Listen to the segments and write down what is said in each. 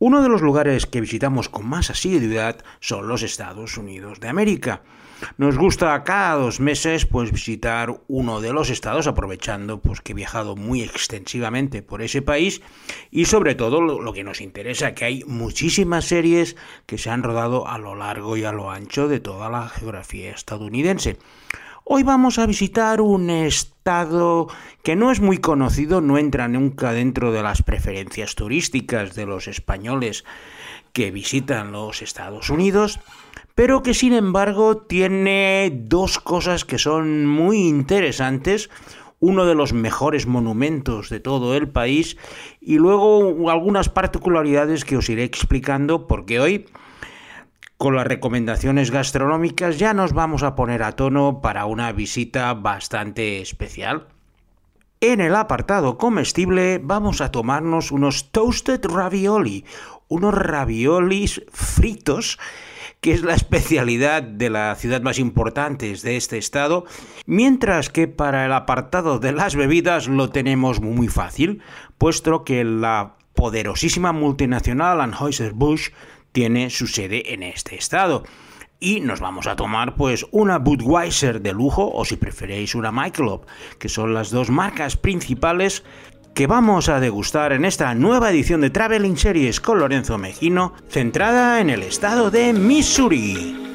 Uno de los lugares que visitamos con más asiduidad son los Estados Unidos de América. Nos gusta cada dos meses pues visitar uno de los estados aprovechando pues que he viajado muy extensivamente por ese país y sobre todo lo, que nos interesa que hay muchísimas series que se han rodado a lo largo y a lo ancho de toda la geografía estadounidense. Hoy vamos a visitar un estado que no es muy conocido, no entra nunca dentro de las preferencias turísticas de los españoles que visitan los Estados Unidos, pero que sin embargo tiene dos cosas que son muy interesantes. Uno de los mejores monumentos de todo el país y luego algunas particularidades que os iré explicando porque hoy con las recomendaciones gastronómicas ya nos vamos a poner a tono para una visita bastante especial. En el apartado comestible vamos a tomarnos unos toasted ravioli, unos raviolis fritos que es la especialidad de la ciudad más importante de este estado, mientras que para el apartado de las bebidas lo tenemos muy fácil, puesto que la poderosísima multinacional Anheuser-Busch tiene su sede en este estado. Y nos vamos a tomar pues una Budweiser de lujo o si preferéis una Michelob, que son las dos marcas principales que vamos a degustar en esta nueva edición de Traveling Series con Lorenzo Mejino, centrada en el estado de Missouri.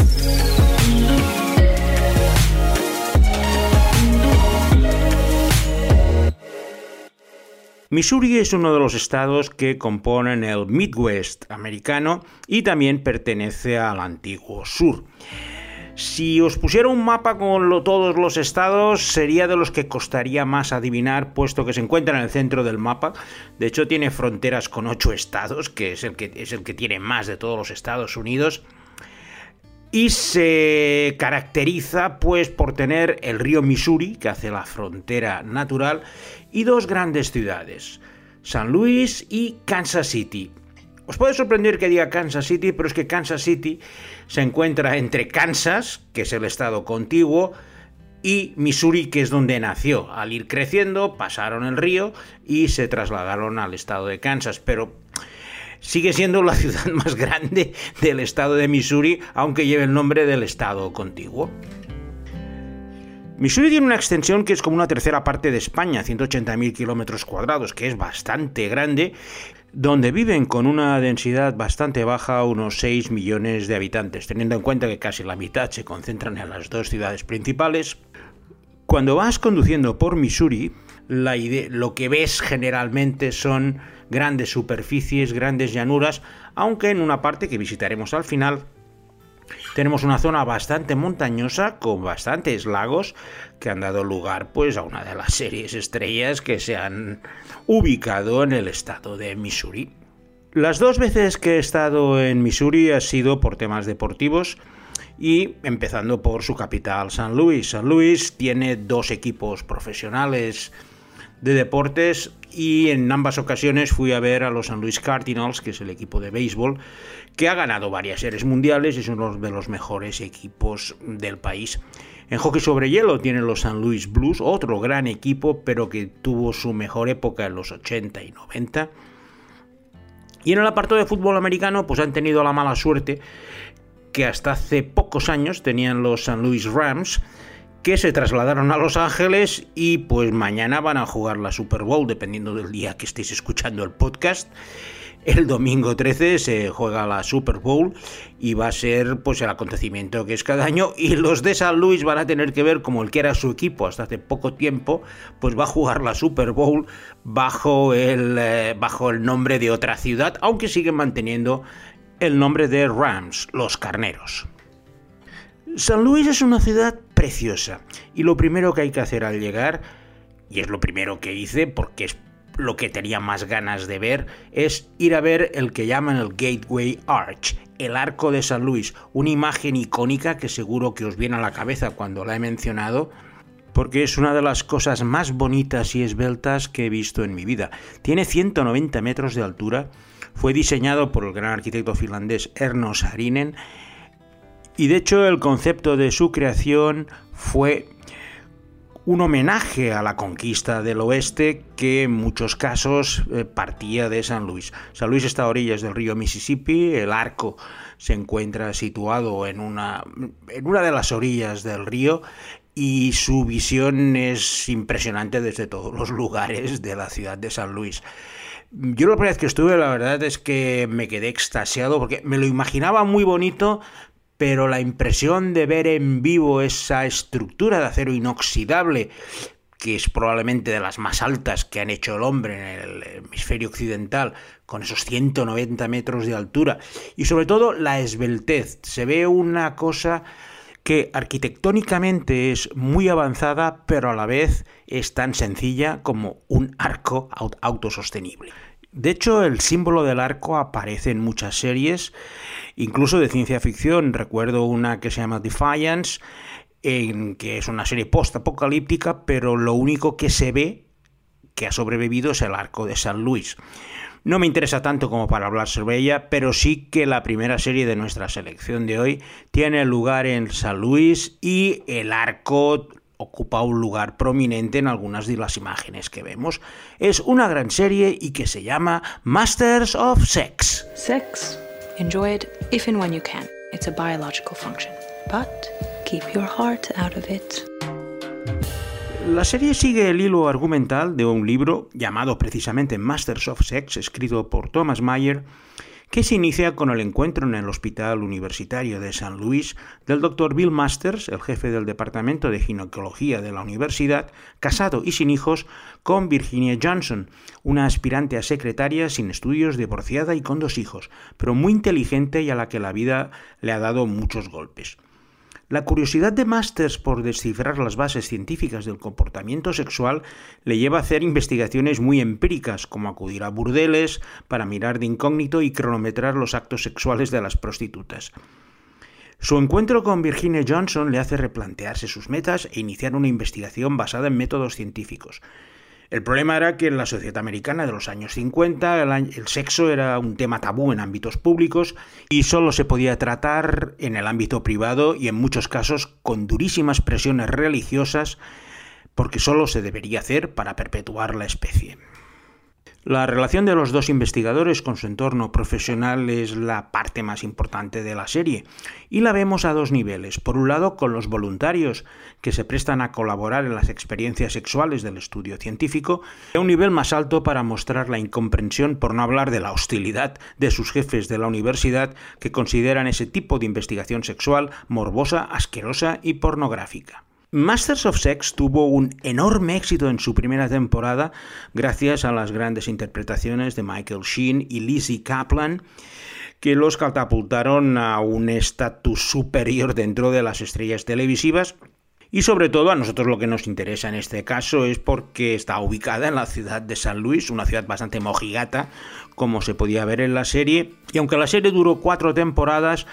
Missouri es uno de los estados que componen el Midwest americano y también pertenece al antiguo sur. Si os pusiera un mapa con todos los estados, sería de los que costaría más adivinar, puesto que se encuentra en el centro del mapa. De hecho, tiene fronteras con ocho estados, que es el que, es el que tiene más de todos los Estados Unidos y se caracteriza pues por tener el río Missouri que hace la frontera natural y dos grandes ciudades, San Luis y Kansas City. Os puede sorprender que diga Kansas City, pero es que Kansas City se encuentra entre Kansas, que es el estado contiguo, y Missouri, que es donde nació. Al ir creciendo, pasaron el río y se trasladaron al estado de Kansas, pero sigue siendo la ciudad más grande del estado de Missouri, aunque lleve el nombre del estado contiguo. Missouri tiene una extensión que es como una tercera parte de España, 180.000 kilómetros cuadrados, que es bastante grande, donde viven con una densidad bastante baja unos 6 millones de habitantes, teniendo en cuenta que casi la mitad se concentran en las dos ciudades principales. Cuando vas conduciendo por Missouri, lo que ves generalmente son grandes superficies, grandes llanuras, aunque en una parte que visitaremos al final tenemos una zona bastante montañosa con bastantes lagos que han dado lugar pues a una de las series estrellas que se han ubicado en el estado de Missouri. Las dos veces que he estado en Missouri ha sido por temas deportivos y empezando por su capital, San Luis. San Luis tiene dos equipos profesionales de deportes y en ambas ocasiones fui a ver a los San Luis Cardinals, que es el equipo de béisbol, que ha ganado varias series mundiales y es uno de los mejores equipos del país. En hockey sobre hielo tienen los San Luis Blues, otro gran equipo, pero que tuvo su mejor época en los 80 y 90. Y en el apartado de fútbol americano, pues han tenido la mala suerte que hasta hace pocos años tenían los San Luis Rams, que se trasladaron a Los Ángeles y pues mañana van a jugar la Super Bowl, dependiendo del día que estéis escuchando el podcast. El domingo 13 se juega la Super Bowl y va a ser pues el acontecimiento que es cada año y los de San Luis van a tener que ver como el que era su equipo hasta hace poco tiempo, pues va a jugar la Super Bowl bajo el, eh, bajo el nombre de otra ciudad, aunque siguen manteniendo el nombre de Rams, los carneros. San Luis es una ciudad preciosa y lo primero que hay que hacer al llegar, y es lo primero que hice porque es lo que tenía más ganas de ver, es ir a ver el que llaman el Gateway Arch, el arco de San Luis, una imagen icónica que seguro que os viene a la cabeza cuando la he mencionado, porque es una de las cosas más bonitas y esbeltas que he visto en mi vida. Tiene 190 metros de altura, fue diseñado por el gran arquitecto finlandés Erno Saarinen y de hecho el concepto de su creación fue un homenaje a la conquista del oeste que en muchos casos eh, partía de San Luis. San Luis está a orillas del río Mississippi, el arco se encuentra situado en una, en una de las orillas del río y su visión es impresionante desde todos los lugares de la ciudad de San Luis. Yo la primera vez que estuve, la verdad es que me quedé extasiado porque me lo imaginaba muy bonito, pero la impresión de ver en vivo esa estructura de acero inoxidable, que es probablemente de las más altas que han hecho el hombre en el hemisferio occidental, con esos 190 metros de altura, y sobre todo la esbeltez, se ve una cosa que arquitectónicamente es muy avanzada, pero a la vez es tan sencilla como un arco autosostenible. De hecho, el símbolo del arco aparece en muchas series, incluso de ciencia ficción. Recuerdo una que se llama Defiance, en que es una serie post-apocalíptica, pero lo único que se ve que ha sobrevivido es el arco de San Luis. No me interesa tanto como para hablar sobre ella, pero sí que la primera serie de nuestra selección de hoy tiene lugar en San Luis y el arco ocupa un lugar prominente en algunas de las imágenes que vemos. Es una gran serie y que se llama Masters of Sex. Sex. Enjoy it if and when you can. It's a biological function. But keep your heart out of it. La serie sigue el hilo argumental de un libro llamado precisamente Masters of Sex, escrito por Thomas Mayer, que se inicia con el encuentro en el Hospital Universitario de San Luis del Dr. Bill Masters, el jefe del Departamento de Ginecología de la universidad, casado y sin hijos, con Virginia Johnson, una aspirante a secretaria sin estudios, divorciada y con dos hijos, pero muy inteligente y a la que la vida le ha dado muchos golpes. La curiosidad de Masters por descifrar las bases científicas del comportamiento sexual le lleva a hacer investigaciones muy empíricas, como acudir a burdeles para mirar de incógnito y cronometrar los actos sexuales de las prostitutas. Su encuentro con Virginia Johnson le hace replantearse sus metas e iniciar una investigación basada en métodos científicos. El problema era que en la sociedad americana de los años 50 el, sexo era un tema tabú en ámbitos públicos y solo se podía tratar en el ámbito privado y en muchos casos con durísimas presiones religiosas porque solo se debería hacer para perpetuar la especie. La relación de los dos investigadores con su entorno profesional es la parte más importante de la serie y la vemos a dos niveles. Por un lado, con los voluntarios que se prestan a colaborar en las experiencias sexuales del estudio científico, y a un nivel más alto para mostrar la incomprensión, por no hablar de la hostilidad de sus jefes de la universidad que consideran ese tipo de investigación sexual morbosa, asquerosa y pornográfica. Masters of Sex tuvo un enorme éxito en su primera temporada gracias a las grandes interpretaciones de Michael Sheen y Lizzie Kaplan que los catapultaron a un estatus superior dentro de las estrellas televisivas y sobre todo a nosotros lo que nos interesa en este caso es porque está ubicada en la ciudad de San Luis, una ciudad bastante mojigata, como se podía ver en la serie. Y aunque la serie duró cuatro temporadas,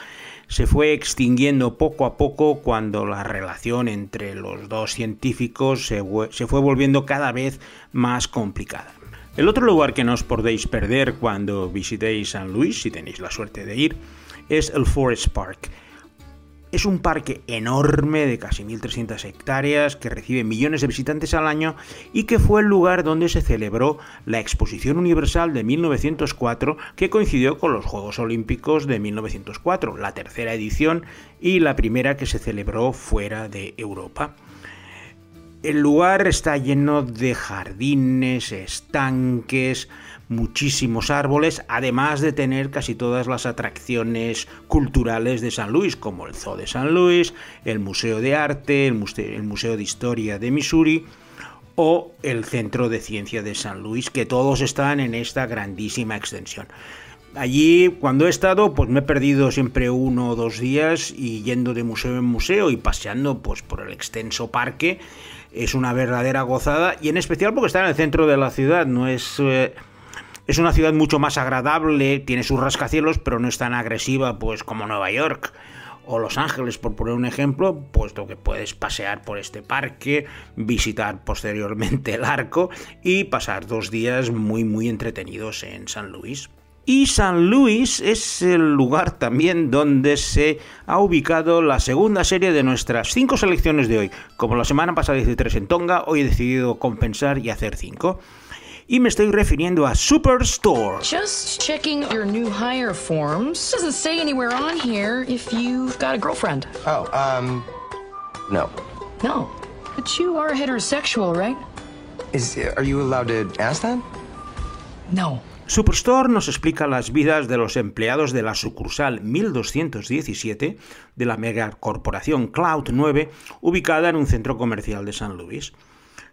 se fue extinguiendo poco a poco cuando la relación entre los dos científicos se, fue volviendo cada vez más complicada. El otro lugar que no os podéis perder cuando visitéis San Luis, si tenéis la suerte de ir, es el Forest Park. Es un parque enorme de casi 1.300 hectáreas que recibe millones de visitantes al año y que fue el lugar donde se celebró la Exposición Universal de 1904 que coincidió con los Juegos Olímpicos de 1904, la tercera edición y la primera que se celebró fuera de Europa. El lugar está lleno de jardines, estanques, muchísimos árboles, además de tener casi todas las atracciones culturales de San Luis, como el Zoo de San Luis, el Museo de Arte, el Museo, de Historia de Missouri o el Centro de Ciencia de San Luis, que todos están en esta grandísima extensión. Allí, cuando he estado, pues me he perdido siempre uno o dos días y yendo de museo en museo y paseando pues, por el extenso parque. Es una verdadera gozada y en especial porque está en el centro de la ciudad, no es... Eh, es una ciudad mucho más agradable, tiene sus rascacielos, pero no es tan agresiva pues como Nueva York o Los Ángeles, por poner un ejemplo, puesto que puedes pasear por este parque, visitar posteriormente el arco y pasar dos días muy muy entretenidos en San Luis. Y San Luis es el lugar también donde se ha ubicado la segunda serie de nuestras cinco selecciones de hoy. Como la semana pasada hice tres en Tonga, hoy he decidido compensar y hacer cinco. Y me estoy refiriendo a Superstore. Just checking your new hire forms. Doesn't say anywhere on here if you've got a girlfriend. Oh, um, no. No. But you are heterosexual, right? Is are you allowed to ask that? No. Superstore nos explica las vidas de los empleados de la sucursal 1217 de la megacorporación Cloud 9, ubicada en un centro comercial de San Luis.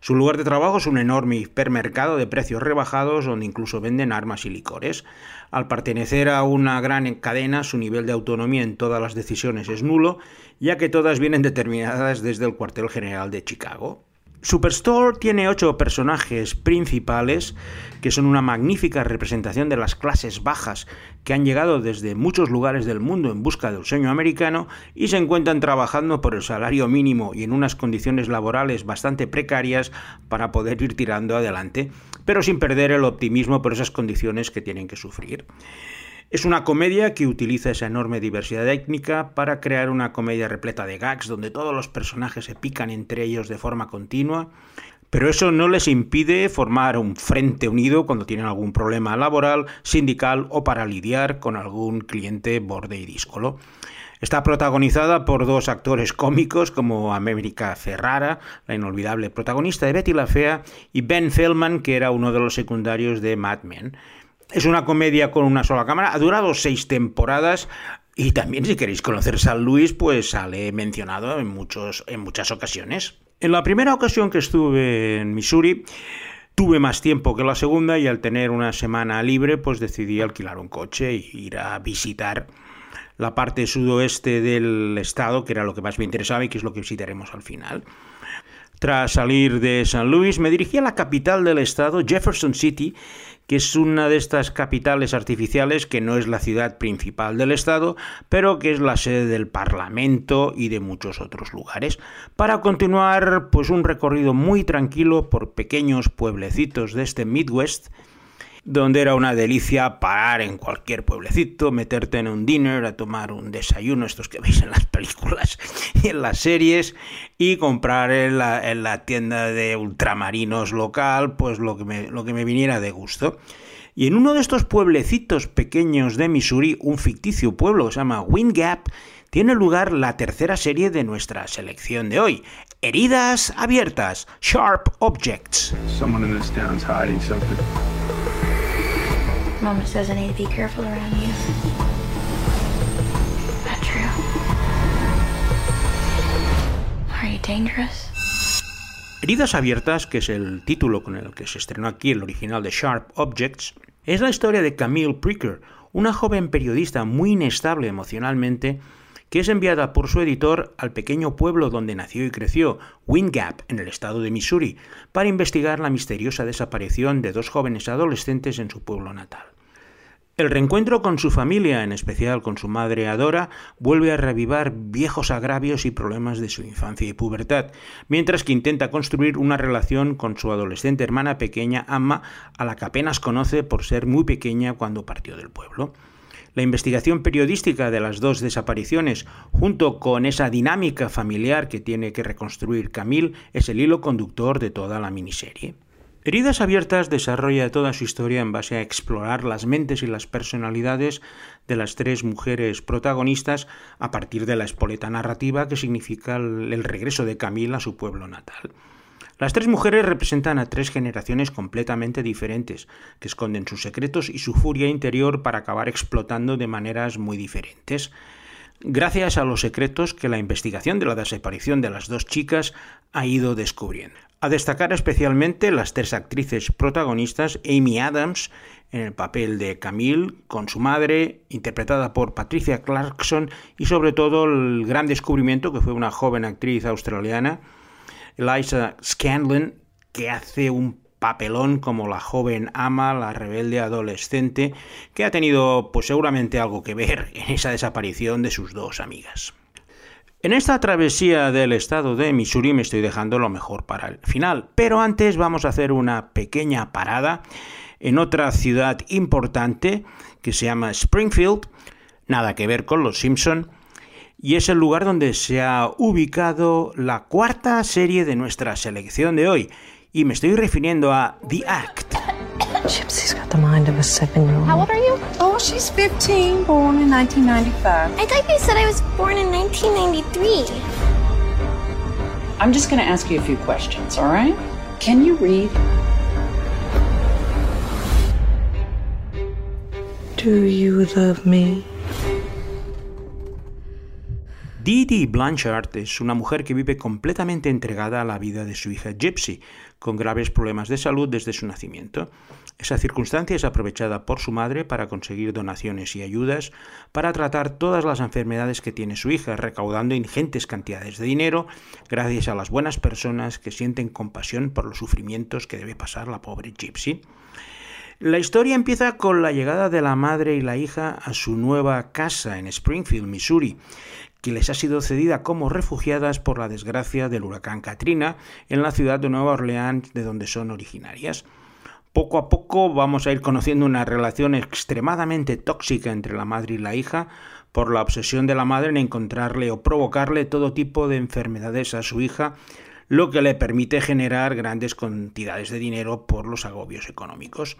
Su lugar de trabajo es un enorme hipermercado de precios rebajados donde incluso venden armas y licores. Al pertenecer a una gran cadena, su nivel de autonomía en todas las decisiones es nulo, ya que todas vienen determinadas desde el cuartel general de Chicago. Superstore tiene ocho personajes principales que son una magnífica representación de las clases bajas que han llegado desde muchos lugares del mundo en busca del sueño americano y se encuentran trabajando por el salario mínimo y en unas condiciones laborales bastante precarias para poder ir tirando adelante, pero sin perder el optimismo por esas condiciones que tienen que sufrir. Es una comedia que utiliza esa enorme diversidad étnica para crear una comedia repleta de gags donde todos los personajes se pican entre ellos de forma continua, pero eso no les impide formar un frente unido cuando tienen algún problema laboral, sindical o para lidiar con algún cliente borde y díscolo. Está protagonizada por dos actores cómicos como América Ferrara, la inolvidable protagonista de Betty la Fea, y Ben Feldman, que era uno de los secundarios de Mad Men. Es una comedia con una sola cámara, ha durado seis temporadas y también si queréis conocer San Luis, pues sale mencionado en, muchos, en muchas ocasiones. En la primera ocasión que estuve en Missouri, tuve más tiempo que la segunda y al tener una semana libre, pues decidí alquilar un coche e ir a visitar la parte sudoeste del estado, que era lo que más me interesaba y que es lo que visitaremos al final. Tras salir de San Luis, me dirigí a la capital del estado, Jefferson City, que es una de estas capitales artificiales que no es la ciudad principal del estado, pero que es la sede del Parlamento y de muchos otros lugares, para continuar pues un recorrido muy tranquilo por pequeños pueblecitos de este Midwest donde era una delicia parar en cualquier pueblecito, meterte en un dinner, a tomar un desayuno, estos que veis en las películas y en las series, y comprar en la, tienda de ultramarinos local, pues lo que, me, lo que me viniera de gusto. Y en uno de estos pueblecitos pequeños de Missouri, un ficticio pueblo que se llama Wind Gap, tiene lugar la tercera serie de nuestra selección de hoy, Heridas Abiertas, Sharp Objects. Mama says I need to be careful around you. That true? Are you dangerous? Heridas Abiertas, que es el título con el que se estrenó aquí el original de Sharp Objects, es la historia de Camille Pricker, una joven periodista muy inestable emocionalmente que es enviada por su editor al pequeño pueblo donde nació y creció, Wind Gap, en el estado de Missouri, para investigar la misteriosa desaparición de dos jóvenes adolescentes en su pueblo natal. El reencuentro con su familia, en especial con su madre Adora, vuelve a revivar viejos agravios y problemas de su infancia y pubertad, mientras que intenta construir una relación con su adolescente hermana pequeña Amma, a la que apenas conoce por ser muy pequeña cuando partió del pueblo. La investigación periodística de las dos desapariciones, junto con esa dinámica familiar que tiene que reconstruir Camille, es el hilo conductor de toda la miniserie. Heridas Abiertas desarrolla toda su historia en base a explorar las mentes y las personalidades de las tres mujeres protagonistas a partir de la espoleta narrativa que significa el regreso de Camille a su pueblo natal. Las tres mujeres representan a tres generaciones completamente diferentes, que esconden sus secretos y su furia interior para acabar explotando de maneras muy diferentes. Gracias a los secretos que la investigación de la desaparición de las dos chicas ha ido descubriendo. A destacar especialmente las tres actrices protagonistas, Amy Adams en el papel de Camille, con su madre, interpretada por Patricia Clarkson, y sobre todo el gran descubrimiento que fue una joven actriz australiana, Eliza Scanlon, que hace un papelón como la joven ama, la rebelde adolescente, que ha tenido pues seguramente algo que ver en esa desaparición de sus dos amigas. En esta travesía del estado de Missouri me estoy dejando lo mejor para el final, pero antes vamos a hacer una pequeña parada en otra ciudad importante que se llama Springfield, nada que ver con los Simpson, y es el lugar donde se ha ubicado la cuarta serie de nuestra selección de hoy, y me estoy refiriendo a The Act. Gypsy's got the mind of a seven-year-old. How old are you? Oh, she's 15, born in 1995. I thought you said I was born in 1993. I'm just going to ask you a few questions, all right? Can you read? Do you love me? Didi Blanchard es una mujer que vive completamente entregada a la vida de su hija Gypsy, con graves problemas de salud desde su nacimiento. Esa circunstancia es aprovechada por su madre para conseguir donaciones y ayudas para tratar todas las enfermedades que tiene su hija, recaudando ingentes cantidades de dinero gracias a las buenas personas que sienten compasión por los sufrimientos que debe pasar la pobre Gypsy. La historia empieza con la llegada de la madre y la hija a su nueva casa en Springfield, Missouri, que les ha sido cedida como refugiadas por la desgracia del huracán Katrina en la ciudad de Nueva Orleans, de donde son originarias. Poco a poco vamos a ir conociendo una relación extremadamente tóxica entre la madre y la hija, por la obsesión de la madre en encontrarle o provocarle todo tipo de enfermedades a su hija, lo que le permite generar grandes cantidades de dinero por los agobios económicos.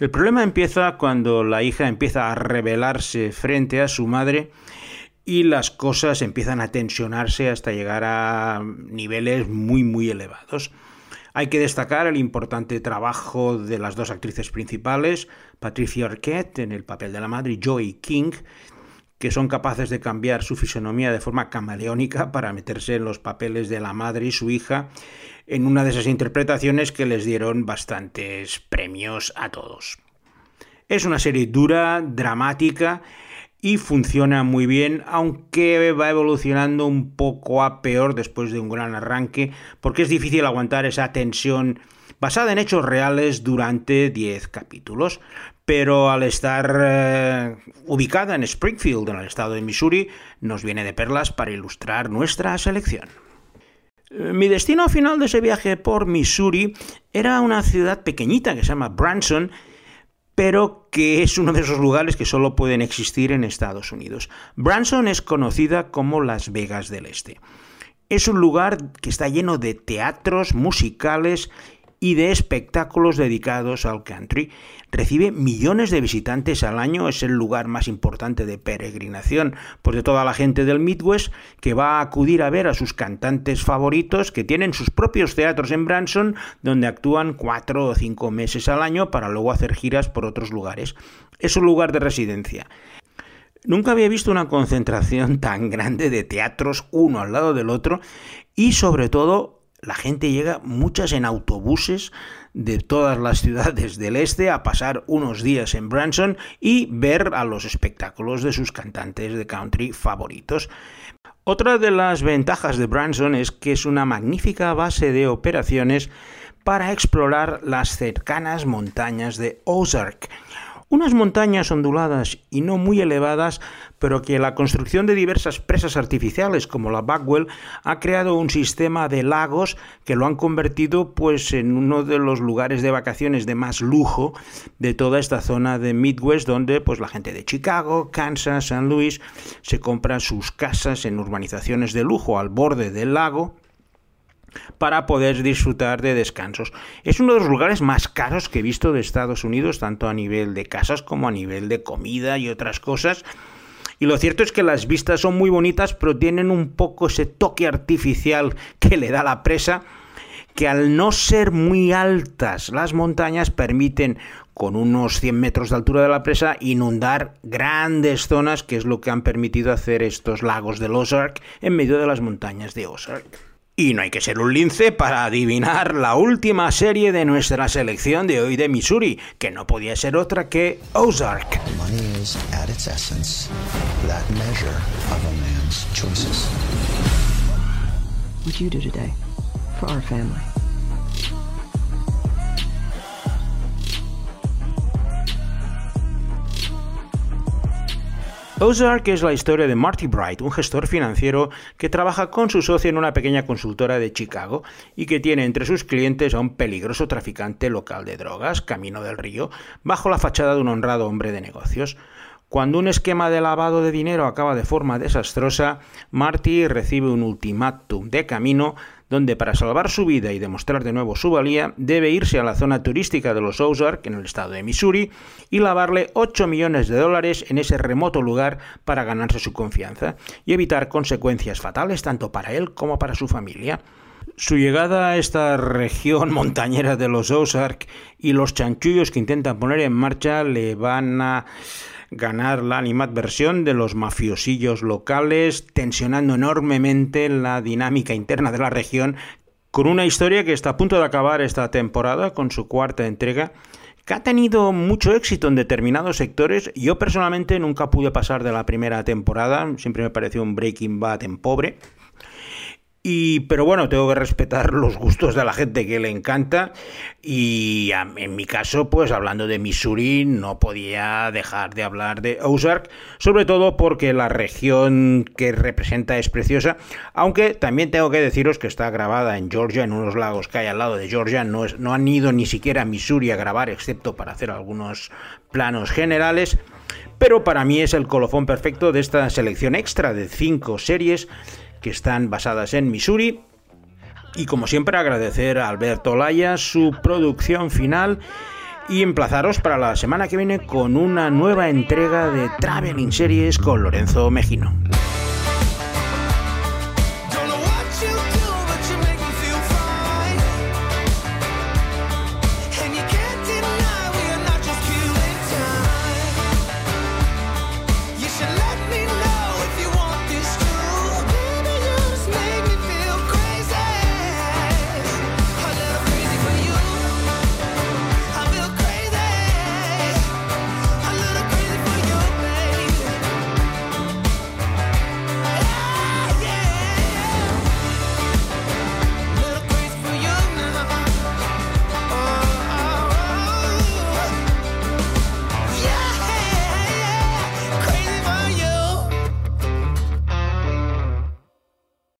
El problema empieza cuando la hija empieza a rebelarse frente a su madre y las cosas empiezan a tensionarse hasta llegar a niveles muy muy elevados. Hay que destacar el importante trabajo de las dos actrices principales, Patricia Arquette en el papel de la madre y Joey King, que son capaces de cambiar su fisonomía de forma camaleónica para meterse en los papeles de la madre y su hija en una de esas interpretaciones que les dieron bastantes premios a todos. Es una serie dura, dramática y funciona muy bien, aunque va evolucionando un poco a peor después de un gran arranque, porque es difícil aguantar esa tensión basada en hechos reales durante 10 capítulos. Pero al estar eh, ubicada en Springfield, en el estado de Missouri, nos viene de perlas para ilustrar nuestra selección. Mi destino final de ese viaje por Missouri era una ciudad pequeñita que se llama Branson, pero que es uno de esos lugares que solo pueden existir en Estados Unidos. Branson es conocida como Las Vegas del Este. Es un lugar que está lleno de teatros, musicales y de espectáculos dedicados al country. Recibe millones de visitantes al año, es el lugar más importante de peregrinación por de toda la gente del Midwest que va a acudir a ver a sus cantantes favoritos que tienen sus propios teatros en Branson donde actúan cuatro o cinco meses al año para luego hacer giras por otros lugares. Es un lugar de residencia. Nunca había visto una concentración tan grande de teatros uno al lado del otro y sobre todo la gente llega muchas en autobuses de todas las ciudades del este a pasar unos días en Branson y ver a los espectáculos de sus cantantes de country favoritos. Otra de las ventajas de Branson es que es una magnífica base de operaciones para explorar las cercanas montañas de Ozark, unas montañas onduladas y no muy elevadas, pero que la construcción de diversas presas artificiales como la Bagwell ha creado un sistema de lagos que lo han convertido pues en uno de los lugares de vacaciones de más lujo de toda esta zona de Midwest donde pues la gente de Chicago, Kansas, San Luis se compra sus casas en urbanizaciones de lujo al borde del lago para poder disfrutar de descansos. Es uno de los lugares más caros que he visto de Estados Unidos, tanto a nivel de casas como a nivel de comida y otras cosas. Y lo cierto es que las vistas son muy bonitas, pero tienen un poco ese toque artificial que le da la presa, que al no ser muy altas las montañas permiten con unos 100 metros de altura de la presa inundar grandes zonas, que es lo que han permitido hacer estos lagos del Ozark en medio de las montañas de Ozark. Y no hay que ser un lince para adivinar la última serie de nuestra selección de hoy de Missouri, que no podía ser otra que Ozark. Money is, at its essence, that measure of a man's choices. What you do today for our family? Ozark es la historia de Marty Bright, un gestor financiero que trabaja con su socio en una pequeña consultora de Chicago y que tiene entre sus clientes a un peligroso traficante local de drogas, Camino del Río, bajo la fachada de un honrado hombre de negocios. Cuando un esquema de lavado de dinero acaba de forma desastrosa, Marty recibe un ultimátum de camino donde para salvar su vida y demostrar de nuevo su valía, debe irse a la zona turística de los Ozark, en el estado de Missouri, y lavarle 8 millones de dólares en ese remoto lugar para ganarse su confianza y evitar consecuencias fatales tanto para él como para su familia. Su llegada a esta región montañera de los Ozark y los chanchullos que intentan poner en marcha le van a ganar la animadversión de los mafiosillos locales, tensionando enormemente la dinámica interna de la región, con una historia que está a punto de acabar esta temporada con su cuarta entrega que ha tenido mucho éxito en determinados sectores. Yo personalmente nunca pude pasar de la primera temporada, siempre me pareció un Breaking Bad en pobre. Y, pero bueno, tengo que respetar los gustos de la gente que le encanta. Y en mi caso, pues hablando de Missouri, no podía dejar de hablar de Ozark, sobre todo porque la región que representa es preciosa. Aunque también tengo que deciros que está grabada en Georgia, en unos lagos que hay al lado de Georgia. No, es, no han ido ni siquiera a Missouri a grabar, excepto para hacer algunos planos generales. Pero para mí es el colofón perfecto de esta selección extra de cinco series que están basadas en Missouri. Y como siempre agradecer a Alberto Laya su producción final y emplazaros para la semana que viene con una nueva entrega de Traveling Series con Lorenzo Mejino.